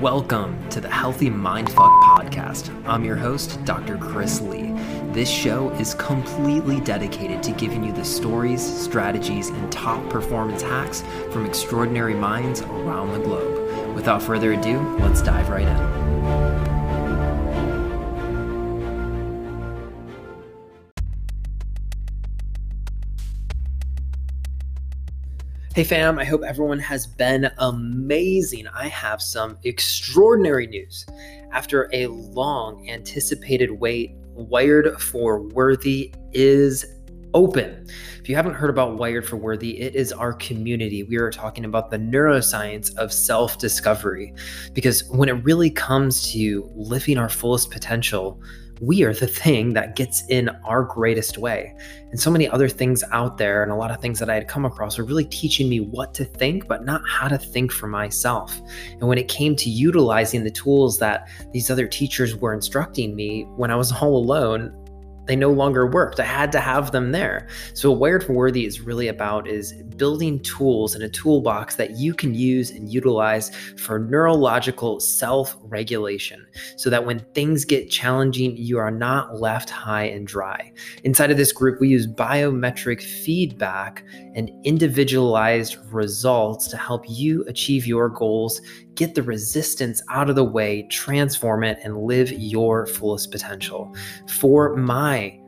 Welcome to the Healthy Mindfuck Podcast. I'm your host, Dr. Chris Lee. This show is completely dedicated to giving you the stories, strategies, and top performance hacks from extraordinary minds around the globe. Without further ado, let's dive right in. Hey fam, I hope everyone has been amazing. I have some extraordinary news. After a long anticipated wait, Wired for Worthy is open. If you haven't heard about Wired for Worthy, it is our community. We are talking about the neuroscience of self discovery. Because when it really comes to living our fullest potential, we are the thing that gets in our greatest way. And so many other things out there, and a lot of things that I had come across, were really teaching me what to think, but not how to think for myself. And when it came to utilizing the tools that these other teachers were instructing me when I was all alone, they no longer worked. I had to have them there. So Wired for Worthy is really about is building tools in a toolbox that you can use and utilize for neurological self-regulation so that when things get challenging, you are not left high and dry. Inside of this group, we use biometric feedback and individualized results to help you achieve your goals get the resistance out of the way, transform it, and live your fullest potential. For my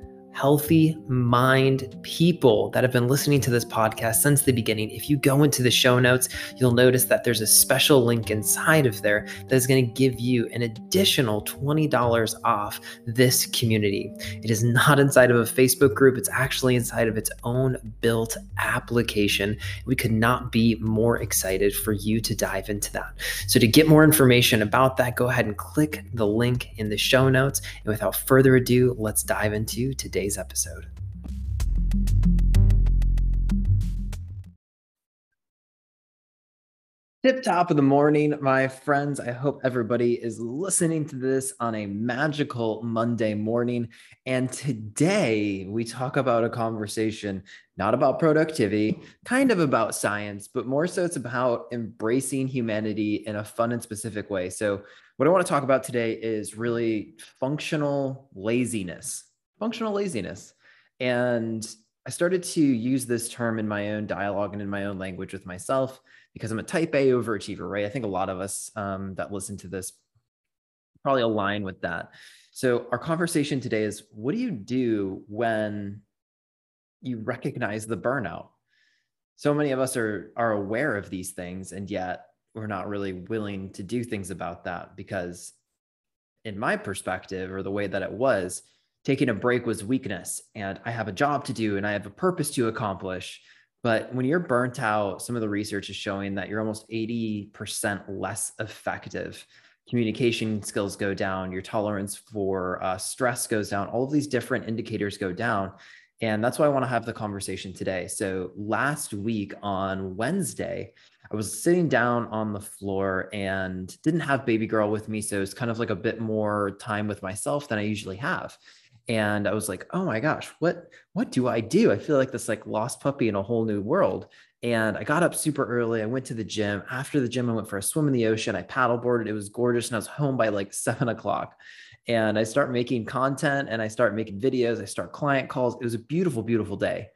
healthy mind people that have been listening to this podcast since the beginning, if you go into the show notes, you'll notice that there's a special link inside of there that is going to give you an additional $20 off this community. It is not inside of a Facebook group, it's actually inside of its own built application. We could not be more excited for you to dive into that. So, to get more information about that, go ahead and click the link in the show notes. And without further ado, let's dive into today's today's episode. Tip top of the morning, my friends. I hope everybody is listening to this on a magical Monday morning. And today we talk about a conversation not about productivity, kind of about science, but more so it's about embracing humanity in a fun and specific way. So, what I want to talk about today is really functional laziness functional laziness. And I started to use this term in my own dialogue and in my own language with myself because I'm a type A overachiever, right? I think a lot of us um, that listen to this probably align with that. So, our conversation today is what do you do when you recognize the burnout? So many of us are, are aware of these things, and yet we're not really willing to do things about that because, in my perspective, or the way that it was, taking a break was weakness and I have a job to do and I have a purpose to accomplish. But when you're burnt out, some of the research is showing that you're almost 80% less effective. Communication skills go down, your tolerance for uh, stress goes down, all of these different indicators go down. And that's why I want to have the conversation today. So, last week on Wednesday, I was sitting down on the floor and didn't have baby girl with me. So, it's kind of like a bit more time with myself than I usually have and i was like oh my gosh what what do i do? I feel like this like lost puppy in a whole new world. And i got up super early i went to the gym. After the gym i went for a swim in the ocean i paddleboarded it was gorgeous and i was home by like seven o'clock. And i start making content and i start making videos i start client calls. It was a beautiful beautiful day.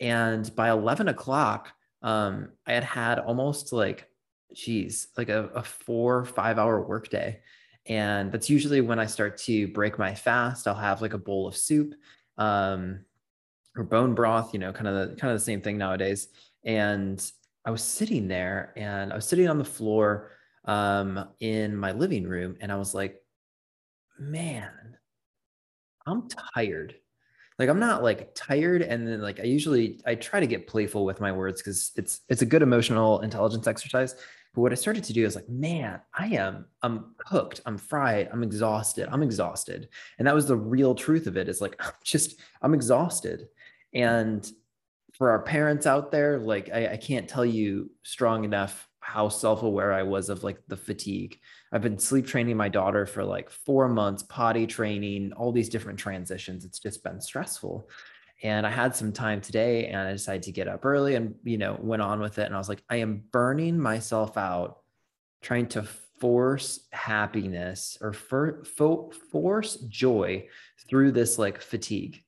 And by 11 o'clock um, i had had almost like geez like a, a four five hour workday and that's usually when I start to break my fast. I'll have like a bowl of soup um, or bone broth, you know, kind of the kind of the same thing nowadays. And I was sitting there and I was sitting on the floor um, in my living room and I was like, man, I'm tired. Like I'm not like tired and then like I usually I try to get playful with my words cuz it's it's a good emotional intelligence exercise but what I started to do is like, man, I am, I'm cooked, I'm fried, I'm exhausted, I'm exhausted. And that was the real truth of it is like, I'm just, I'm exhausted. And for our parents out there, like, I, I can't tell you strong enough how self-aware I was of like the fatigue. I've been sleep training my daughter for like four months, potty training, all these different transitions. It's just been stressful and I had some time today and I decided to get up early and, you know, went on with it. And I was like, I am burning myself out trying to force happiness or for, for, force joy through this like fatigue.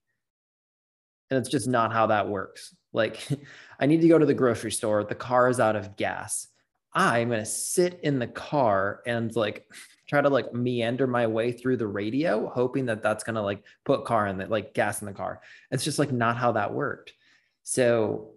And it's just not how that works. Like, I need to go to the grocery store, the car is out of gas. I'm going to sit in the car and like try to like meander my way through the radio, hoping that that's going to like put car in the like gas in the car. It's just like not how that worked. So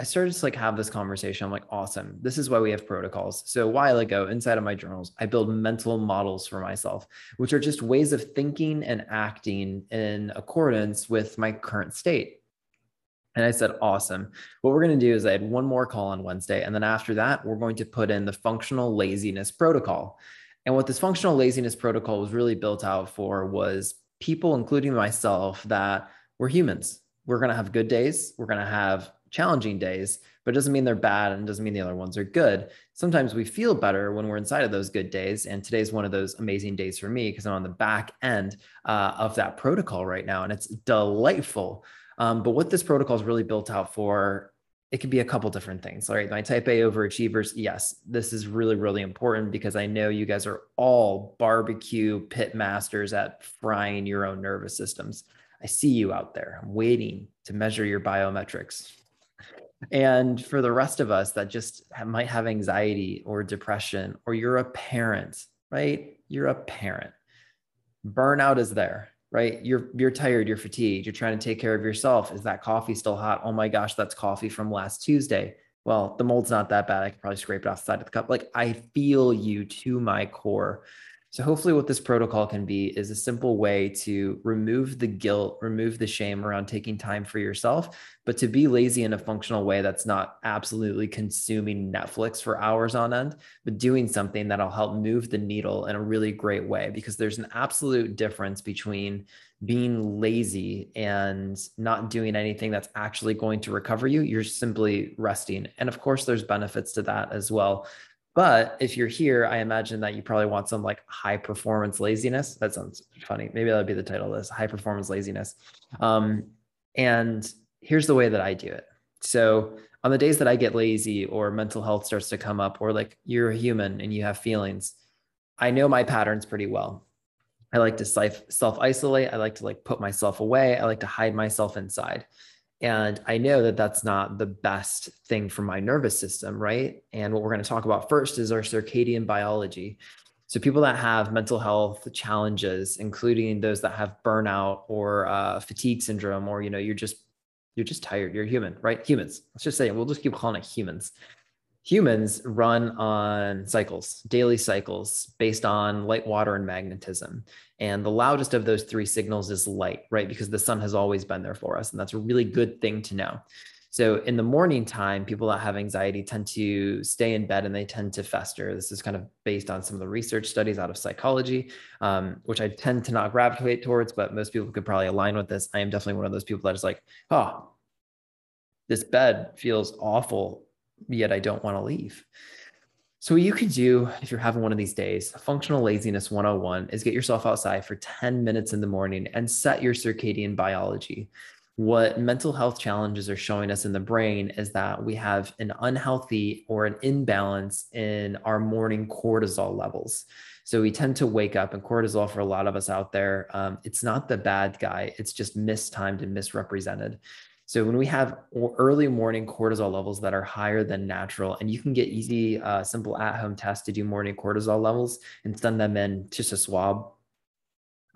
I started to like have this conversation. I'm like, awesome. This is why we have protocols. So a while ago, inside of my journals, I build mental models for myself, which are just ways of thinking and acting in accordance with my current state. And I said, awesome. What we're going to do is I had one more call on Wednesday. And then after that, we're going to put in the functional laziness protocol. And what this functional laziness protocol was really built out for was people, including myself, that we're humans. We're going to have good days. We're going to have challenging days, but it doesn't mean they're bad and doesn't mean the other ones are good. Sometimes we feel better when we're inside of those good days. And today's one of those amazing days for me because I'm on the back end uh, of that protocol right now. And it's delightful. Um, but what this protocol is really built out for, it could be a couple different things. All right. My type A overachievers, yes, this is really, really important because I know you guys are all barbecue pit masters at frying your own nervous systems. I see you out there. I'm waiting to measure your biometrics. And for the rest of us that just might have anxiety or depression, or you're a parent, right? You're a parent. Burnout is there, right? You're you're tired, you're fatigued, you're trying to take care of yourself. Is that coffee still hot? Oh my gosh, that's coffee from last Tuesday. Well, the mold's not that bad. I could probably scrape it off the side of the cup. Like I feel you to my core. So, hopefully, what this protocol can be is a simple way to remove the guilt, remove the shame around taking time for yourself, but to be lazy in a functional way that's not absolutely consuming Netflix for hours on end, but doing something that'll help move the needle in a really great way. Because there's an absolute difference between being lazy and not doing anything that's actually going to recover you. You're simply resting. And of course, there's benefits to that as well. But if you're here, I imagine that you probably want some like high performance laziness. That sounds funny. Maybe that would be the title of this high performance laziness. Um, and here's the way that I do it. So on the days that I get lazy or mental health starts to come up, or like you're a human and you have feelings, I know my patterns pretty well. I like to self isolate. I like to like put myself away. I like to hide myself inside. And I know that that's not the best thing for my nervous system, right? And what we're going to talk about first is our circadian biology. So, people that have mental health challenges, including those that have burnout or uh, fatigue syndrome, or you know, you're just you're just tired. You're human, right? Humans. Let's just say we'll just keep calling it humans humans run on cycles, daily cycles based on light, water, and magnetism. And the loudest of those three signals is light, right? Because the sun has always been there for us. And that's a really good thing to know. So in the morning time, people that have anxiety tend to stay in bed and they tend to fester. This is kind of based on some of the research studies out of psychology, um, which I tend to not gravitate towards, but most people could probably align with this. I am definitely one of those people that is like, oh, this bed feels awful yet I don't want to leave. So, what you could do if you're having one of these days, functional laziness 101 is get yourself outside for 10 minutes in the morning and set your circadian biology. What mental health challenges are showing us in the brain is that we have an unhealthy or an imbalance in our morning cortisol levels. So we tend to wake up, and cortisol for a lot of us out there, um, it's not the bad guy, it's just mistimed and misrepresented. So when we have early morning cortisol levels that are higher than natural, and you can get easy, uh, simple at-home tests to do morning cortisol levels and send them in just a swab.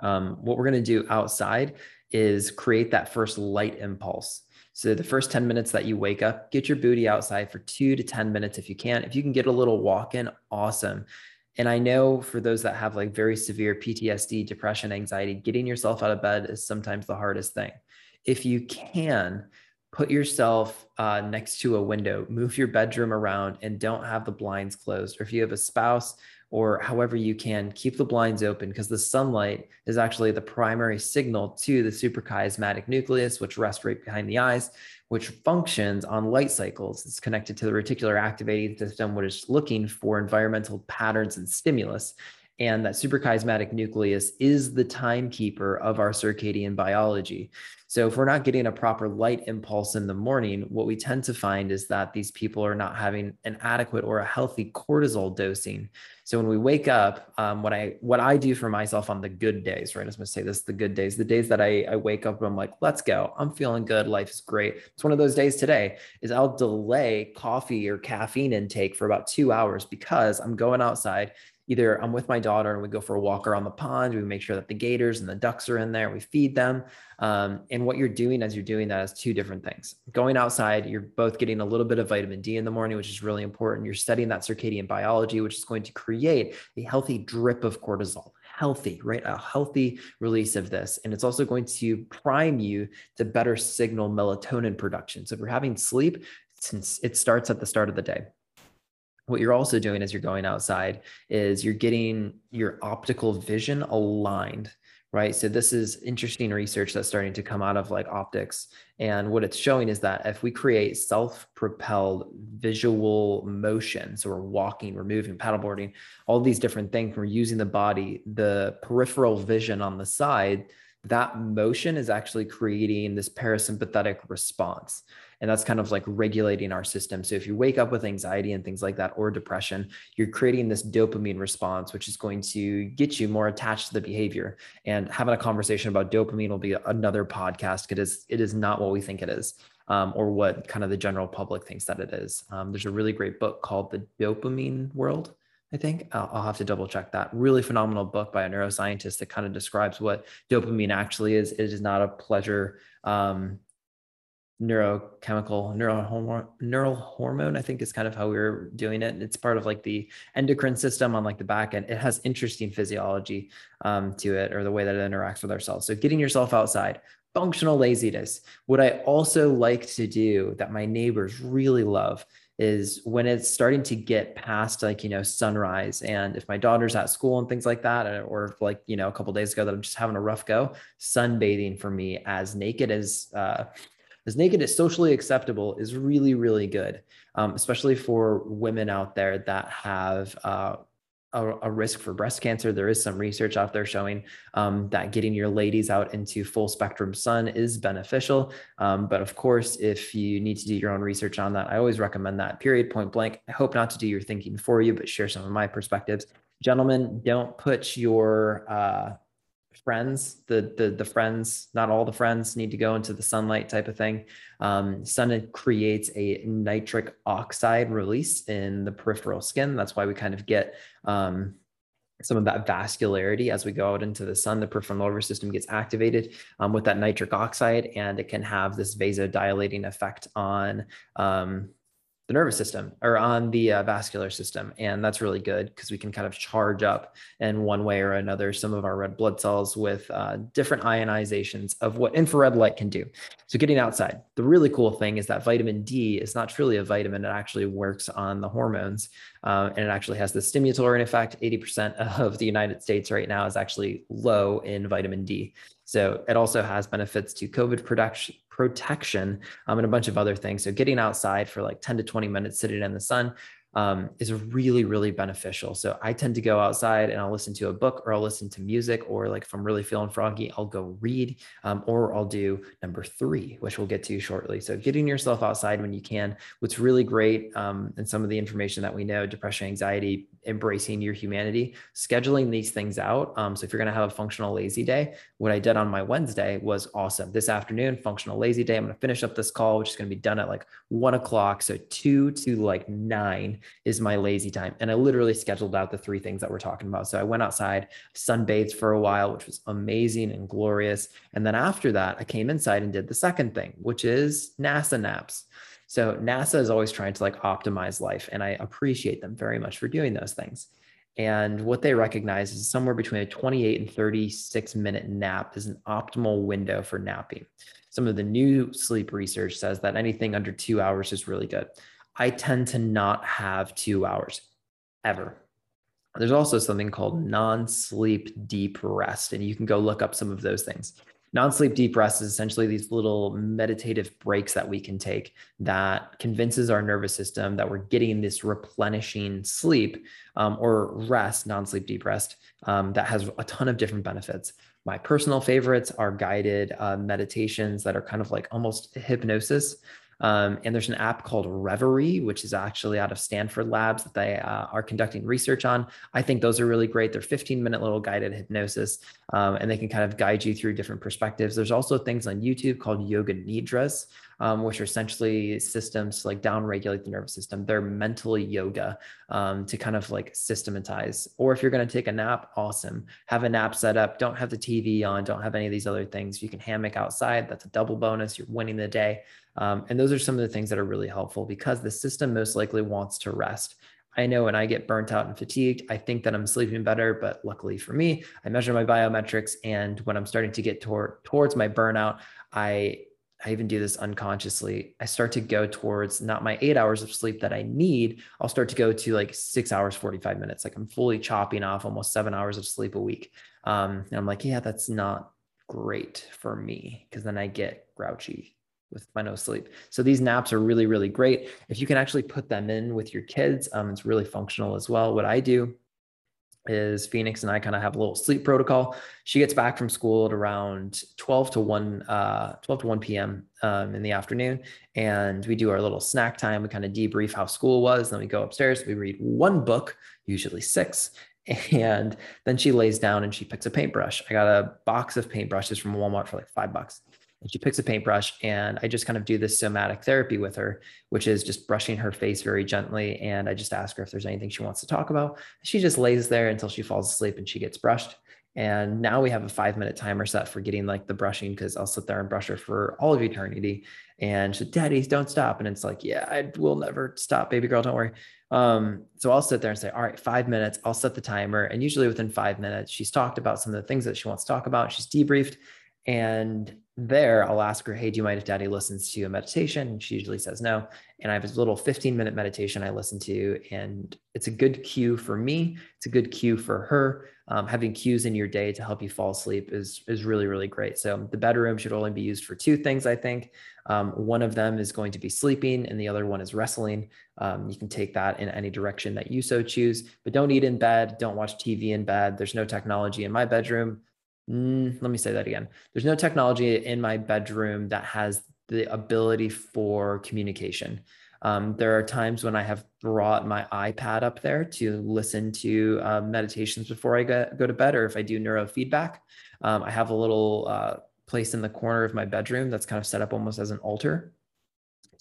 Um, what we're going to do outside is create that first light impulse. So the first 10 minutes that you wake up, get your booty outside for two to 10 minutes if you can. If you can get a little walk in, awesome. And I know for those that have like very severe PTSD, depression, anxiety, getting yourself out of bed is sometimes the hardest thing if you can, put yourself uh, next to a window, move your bedroom around, and don't have the blinds closed. Or if you have a spouse, or however you can, keep the blinds open because the sunlight is actually the primary signal to the suprachiasmatic nucleus, which rests right behind the eyes, which functions on light cycles. It's connected to the reticular activating system, which is looking for environmental patterns and stimulus. And that suprachiasmatic nucleus is the timekeeper of our circadian biology. So if we're not getting a proper light impulse in the morning, what we tend to find is that these people are not having an adequate or a healthy cortisol dosing. So when we wake up, um, what I what I do for myself on the good days, right? I was going to say this: the good days, the days that I, I wake up I'm like, let's go, I'm feeling good, life is great. It's one of those days today. Is I'll delay coffee or caffeine intake for about two hours because I'm going outside either I'm with my daughter and we go for a walk around the pond. We make sure that the gators and the ducks are in there. We feed them. Um, and what you're doing as you're doing that is two different things. Going outside, you're both getting a little bit of vitamin D in the morning, which is really important. You're studying that circadian biology, which is going to create a healthy drip of cortisol. Healthy, right? A healthy release of this. And it's also going to prime you to better signal melatonin production. So if you're having sleep, since it starts at the start of the day what you're also doing as you're going outside is you're getting your optical vision aligned right? So this is interesting research that's starting to come out of like optics. And what it's showing is that if we create self-propelled visual motion so we're walking we're moving paddleboarding all these different things we're using the body the peripheral vision on the side that motion is actually creating this parasympathetic response and that's kind of like regulating our system. So if you wake up with anxiety and things like that, or depression, you're creating this dopamine response, which is going to get you more attached to the behavior. And having a conversation about dopamine will be another podcast because it is not what we think it is. Um, or what kind of the general public thinks that it is. Um, there's a really great book called The Dopamine World. I think I'll, I'll, have to double check that. Really phenomenal book by a neuroscientist that kind of describes what dopamine actually is. It is not a pleasure um, neurochemical neural hormone neural hormone i think is kind of how we are doing it. It's part of like the endocrine system on like the back end. It has interesting physiology um, to it or the way that it interacts with ourselves so getting yourself outside functional laziness. What i also like to do that my neighbors really love is when it's starting to get past like you know sunrise and if my daughter's at school and things like that or like you know a couple days ago that i'm just having a rough go sunbathing for me as naked as uh, as naked as socially acceptable is really, really good, um, especially for women out there that have uh, a, a, risk for breast cancer. There is some research out there showing um, that getting your ladies out into full spectrum sun is beneficial. Um, but of course, if you need to do your own research on that, I always recommend that period point blank. I hope not to do your thinking for you, but share some of my perspectives. Gentlemen, don't put your uh, friends the the the friends not all the friends need to go into the sunlight type of thing. Um, sun creates a nitric oxide release in the peripheral skin. That's why we kind of get um, some of that vascularity as we go out into the sun. The peripheral nervous system gets activated um, with that nitric oxide and it can have this vasodilating effect on um, the nervous system or on the uh, vascular system. And that's really good because we can kind of charge up in one way or another some of our red blood cells with uh, different ionizations of what infrared light can do. So, getting outside, the really cool thing is that vitamin D is not truly a vitamin, it actually works on the hormones. Uh, and it actually has the stimulatory effect. 80% of the United States right now is actually low in vitamin D. So it also has benefits to COVID production, protection um, and a bunch of other things. So getting outside for like 10 to 20 minutes sitting in the sun um, is really, really beneficial. So I tend to go outside and I'll listen to a book or I'll listen to music, or like if I'm really feeling froggy, I'll go read, um, or I'll do number three, which we'll get to shortly. So getting yourself outside when you can. What's really great, um, and some of the information that we know, depression, anxiety, embracing your humanity, scheduling these things out. Um, so if you're going to have a functional lazy day, what I did on my Wednesday was awesome. This afternoon, functional lazy day. I'm going to finish up this call, which is going to be done at like one o'clock. So two to like nine is my lazy time. And I literally scheduled out the three things that we're talking about. So I went outside, sunbathed for a while, which was amazing and glorious. And then after that, I came inside and did the second thing, which is NASA naps. So NASA is always trying to like optimize life. And I appreciate them very much for doing those things. And what they recognize is somewhere between a 28 and 36 minute nap is an optimal window for napping. Some of the new sleep research says that anything under two hours is really good. I tend to not have two hours ever. There's also something called non sleep deep rest, and you can go look up some of those things. Non sleep deep rest is essentially these little meditative breaks that we can take that convinces our nervous system that we're getting this replenishing sleep um, or rest, non sleep deep rest, um, that has a ton of different benefits. My personal favorites are guided uh, meditations that are kind of like almost hypnosis. Um, and there's an app called Reveri, which is actually out of Stanford Labs that they uh, are conducting research on. I think those are really great. They're 15 minute little guided hypnosis, um, and they can kind of guide you through different perspectives. There's also things on YouTube called Yoga Nidras, um, which are essentially systems to like downregulate the nervous system. They're mental yoga um, to kind of like systematize. Or if you're going to take a nap, awesome. Have a nap set up. Don't have the TV on. Don't have any of these other things. You can hammock outside. That's a double bonus. You're winning the day. Um, and those are some of the things that are really helpful because the system most likely wants to rest. I know when I get burnt out and fatigued, I think that I'm sleeping better, but luckily for me, I measure my biometrics. And when I'm starting to get toward, towards my burnout, I I even do this unconsciously. I start to go towards not my eight hours of sleep that I need. I'll start to go to like six hours, 45 minutes. Like I'm fully chopping off almost seven hours of sleep a week. Um, and I'm like, yeah, that's not great for me because then I get grouchy with my no sleep. So these naps are really, really great. If you can actually put them in with your kids, um, it's really functional as well. What I do is Phoenix and I kind of have a little sleep protocol. She gets back from school at around 12 to 1, uh, 12 to 1 p.m. Um, in the afternoon. And we do our little snack time. We kind of debrief how school was. Then we go upstairs. We read one book, usually six. And then she lays down and she picks a paintbrush. I got a box of paintbrushes from Walmart for like five bucks and she picks a paintbrush and i just kind of do this somatic therapy with her which is just brushing her face very gently and i just ask her if there's anything she wants to talk about she just lays there until she falls asleep and she gets brushed and now we have a five minute timer set for getting like the brushing because I'll sit there and brush her for all of eternity. And she, Daddy, don't stop. And it's like, yeah, I will never stop, baby girl. Don't worry. Um, so I'll sit there and say, all right, five minutes. I'll set the timer. And usually within five minutes, she's talked about some of the things that she wants to talk about. She's debriefed. And there, I'll ask her, Hey, do you mind if daddy listens to a meditation? She usually says no. And I have this little 15 minute meditation I listen to. And it's a good cue for me. It's a good cue for her. Um, having cues in your day to help you fall asleep is, is really, really great. So the bedroom should only be used for two things, I think. Um, one of them is going to be sleeping, and the other one is wrestling. Um, you can take that in any direction that you so choose, but don't eat in bed. Don't watch TV in bed. There's no technology in my bedroom. Mm, let me say that again. There's no technology in my bedroom that has the ability for communication. Um, there are times when I have brought my iPad up there to listen to uh, meditations before I go, go to bed, or if I do neurofeedback. Um, I have a little uh, place in the corner of my bedroom that's kind of set up almost as an altar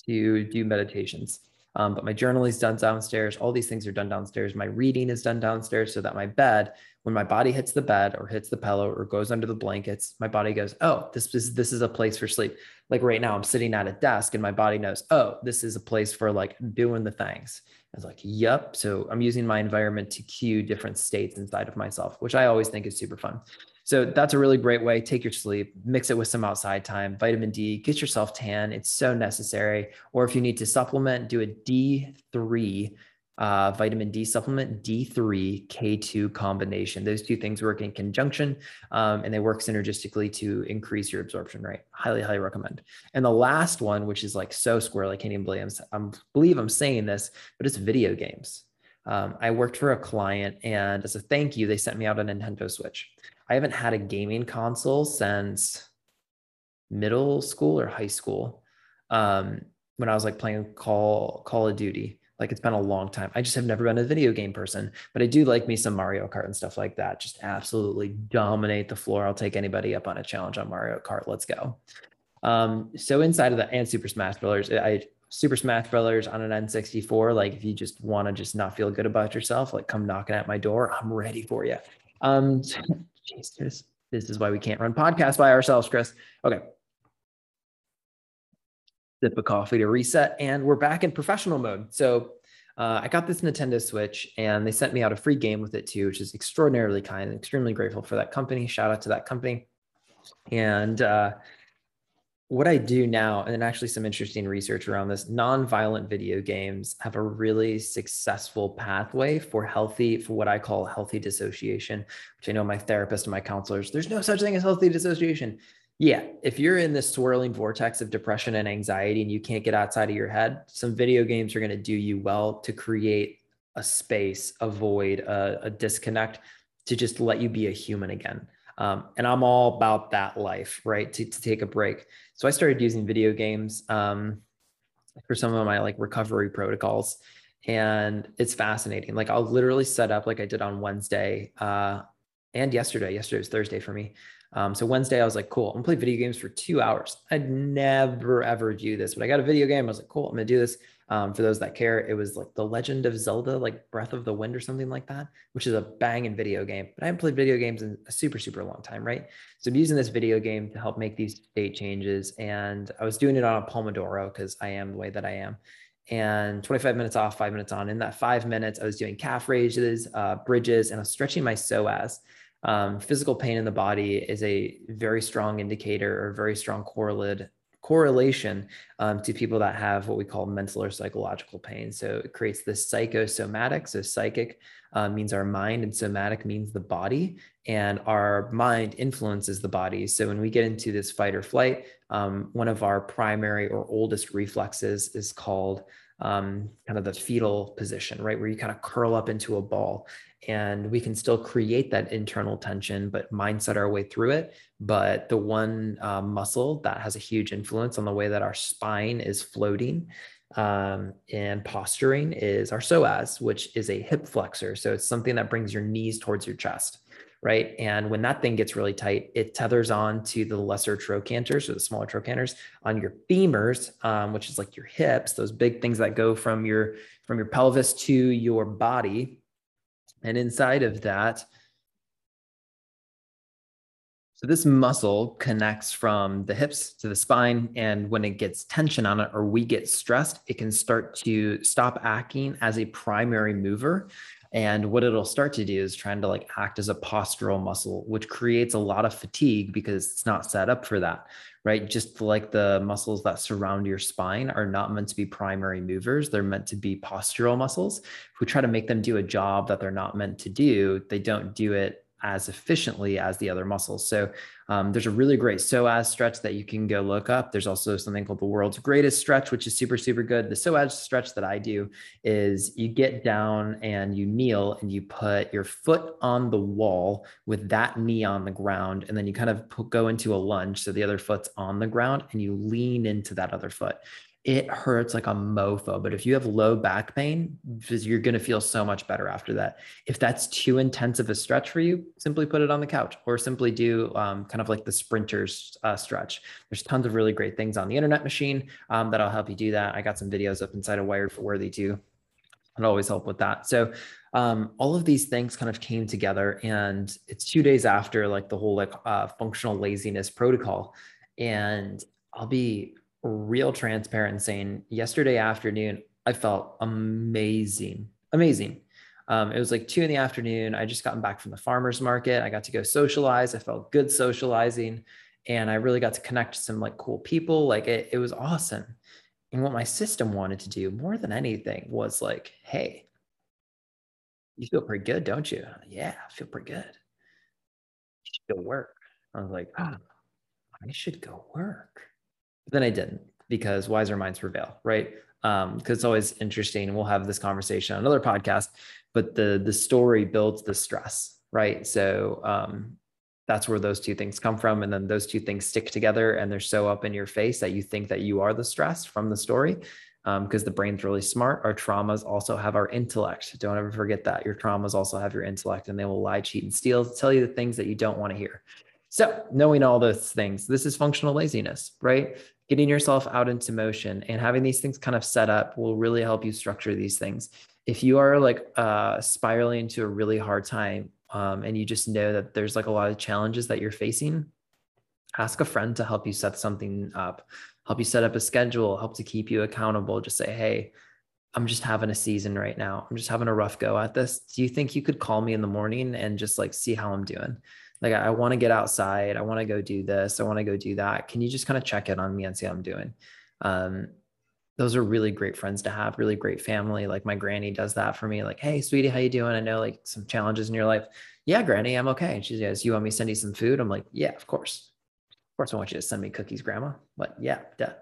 to do meditations. Um, but my journal is done downstairs. All these things are done downstairs. My reading is done downstairs so that my bed, when my body hits the bed or hits the pillow or goes under the blankets, my body goes, oh, this is this is a place for sleep. Like right now, I'm sitting at a desk and my body knows, oh, this is a place for like doing the things. I was like, yep. So I'm using my environment to cue different states inside of myself, which I always think is super fun. So that's a really great way. Take your sleep, mix it with some outside time, vitamin D, get yourself tan. It's so necessary. Or if you need to supplement, do a D3 uh, vitamin D supplement, D3 K2 combination. Those two things work in conjunction um, and they work synergistically to increase your absorption rate. Highly, highly recommend. And the last one, which is like so squirrel, I can't I'm, I believe I'm saying this, but it's video games. Um, I worked for a client and as a thank you, they sent me out a Nintendo Switch. I haven't had a gaming console since middle school or high school. Um, when I was like playing Call Call of Duty. Like it's been a long time. I just have never been a video game person, but I do like me some Mario Kart and stuff like that. Just absolutely dominate the floor. I'll take anybody up on a challenge on Mario Kart. Let's go. Um, so inside of that and Super Smash Brothers, I Super Smash Brothers on an N64. Like if you just want to just not feel good about yourself, like come knocking at my door. I'm ready for you. Um, Jesus, this is why we can't run podcasts by ourselves, Chris. Okay. Sip of coffee to reset, and we're back in professional mode. So uh, I got this Nintendo Switch, and they sent me out a free game with it too, which is extraordinarily kind. extremely grateful for that company. Shout out to that company. And uh, what I do now, and actually some interesting research around this, non-violent video games have a really successful pathway for healthy, for what I call healthy dissociation, which I know my therapist and my counselors, there's no such thing as healthy dissociation. Yeah, if you're in this swirling vortex of depression and anxiety and you can't get outside of your head, some video games are going to do you well to create a space, a void, a, a disconnect to just let you be a human again. Um, and I'm all about that life, right? To, to take a break. So I started using video games um, for some of my like recovery protocols. And it's fascinating. Like I'll literally set up like I did on Wednesday uh, and yesterday. Yesterday was Thursday for me. Um, so Wednesday, I was like, cool, I'm gonna play video games for two hours. I'd never ever do this, but I got a video game. I was like, cool, I'm gonna do this. Um, for those that care, it was like The Legend of Zelda, like Breath of the Wind or something like that, which is a banging video game. But I haven't played video games in a super, super long time, right? So I'm using this video game to help make these state changes. And I was doing it on a Pomodoro because I am the way that I am. And 25 minutes off, five minutes on. In that five minutes, I was doing calf raises, uh, bridges, and I was stretching my psoas. Um, physical pain in the body is a very strong indicator or very strong correlate correlation um, to people that have what we call mental or psychological pain. So it creates this psychosomatic. So psychic uh, means our mind, and somatic means the body, and our mind influences the body. So when we get into this fight or flight, um, one of our primary or oldest reflexes is called um, kind of the fetal position, right? Where you kind of curl up into a ball and we can still create that internal tension, but mindset our way through it. But the one uh, muscle that has a huge influence on the way that our spine is floating um, and posturing is our psoas, which is a hip flexor. So it's something that brings your knees towards your chest right? And when that thing gets really tight, it tethers on to the lesser trochanters or the smaller trochanters on your femurs, um, which is like your hips, those big things that go from your from your pelvis to your body. And inside of that, so this muscle connects from the hips to the spine. And when it gets tension on it or we get stressed, it can start to stop acting as a primary mover and what it'll start to do is trying to like act as a postural muscle, which creates a lot of fatigue because it's not set up for that, right? Just like the muscles that surround your spine are not meant to be primary movers, they're meant to be postural muscles. If we try to make them do a job that they're not meant to do, they don't do it as efficiently as the other muscles. So um, there's a really great psoas stretch that you can go look up. There's also something called the world's greatest stretch, which is super, super good. The psoas stretch that I do is you get down and you kneel and you put your foot on the wall with that knee on the ground. And then you kind of go into a lunge. So the other foot's on the ground and you lean into that other foot it hurts like a mofo. But if you have low back pain, you're going to feel so much better after that. If that's too intense of a stretch for you, simply put it on the couch or simply do um, kind of like the sprinter's uh, stretch. There's tons of really great things on the internet machine um, that'll help you do that. I got some videos up inside of Wired for Worthy too. It'll always help with that. So um, all of these things kind of came together and it's two days after like the whole like uh, functional laziness protocol. And I'll be real transparent and saying yesterday afternoon, I felt amazing, amazing. Um, it was like two in the afternoon. I just gotten back from the farmer's market. I got to go socialize. I felt good socializing and I really got to connect to some like cool people. Like it, it was awesome. And what my system wanted to do more than anything was like, hey, you feel pretty good, don't you? Yeah, I feel pretty good. You should go work. I was like, oh, I should go work. Then I didn't because wiser minds prevail, right? Um, because it's always interesting, and we'll have this conversation on another podcast. But the the story builds the stress, right? So um, that's where those two things come from, and then those two things stick together, and they're so up in your face that you think that you are the stress from the story. Because um, the brain's really smart. Our traumas also have our intellect. Don't ever forget that. Your traumas also have your intellect, and they will lie, cheat, and steal to tell you the things that you don't want to hear. So, knowing all those things, this is functional laziness, right? Getting yourself out into motion and having these things kind of set up will really help you structure these things. If you are like uh, spiraling into a really hard time um, and you just know that there's like a lot of challenges that you're facing, ask a friend to help you set something up, help you set up a schedule, help to keep you accountable. Just say, hey, I'm just having a season right now. I'm just having a rough go at this. Do you think you could call me in the morning and just like see how I'm doing? Like I, want to get outside. I want to go do this. I want to go do that. Can you just kind of check in on me and see how I'm doing? Um, those are really great friends to have, really great family. Like my granny does that for me. Like, hey, sweetie, how you doing? I know like some challenges in your life. Yeah, granny, I'm okay. And she says, you want me to send you some food? I'm like, yeah, of course. Of course, I want you to send me cookies, Grandma. But yeah, duh.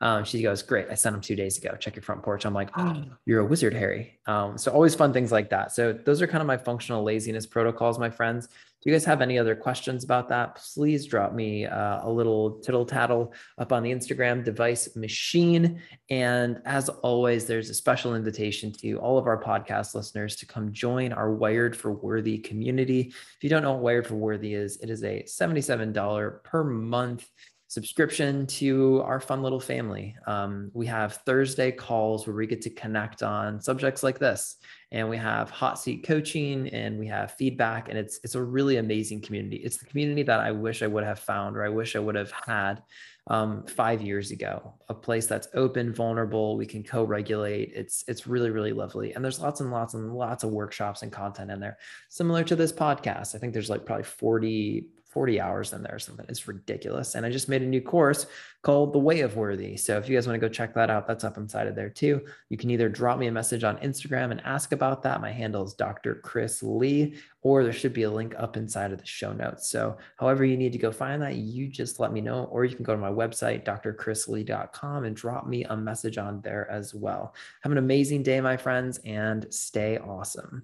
Um, she goes, Great. I sent them two days ago. Check your front porch. I'm like, Oh, you're a wizard, Harry. Um, so always fun things like that. So those are kind of my functional laziness protocols, my friends. Do you guys have any other questions about that? Please drop me uh, a little tittle tattle up on the Instagram device machine. And as always, there's a special invitation to all of our podcast listeners to come join our Wired for Worthy community. If you don't know what Wired for Worthy is, it is a $77 per month subscription to our fun little family. Um, we have Thursday calls where we get to connect on subjects like this, and we have hot seat coaching, and we have feedback, and it's it's a really amazing community. It's the community that I wish I would have found, or I wish I would have had um, five years ago. A place that's open, vulnerable. We can co-regulate. It's it's really really lovely, and there's lots and lots and lots of workshops and content in there, similar to this podcast. I think there's like probably 40 40 hours in there or something. It's ridiculous. And I just made a new course called The Way of Worthy. So if you guys want to go check that out, that's up inside of there too. You can either drop me a message on Instagram and ask about that. My handle is Dr. Chris Lee, or there should be a link up inside of the show notes. So however you need to go find that, you just let me know, or you can go to my website, drchrislee.com and drop me a message on there as well. Have an amazing day, my friends, and stay awesome.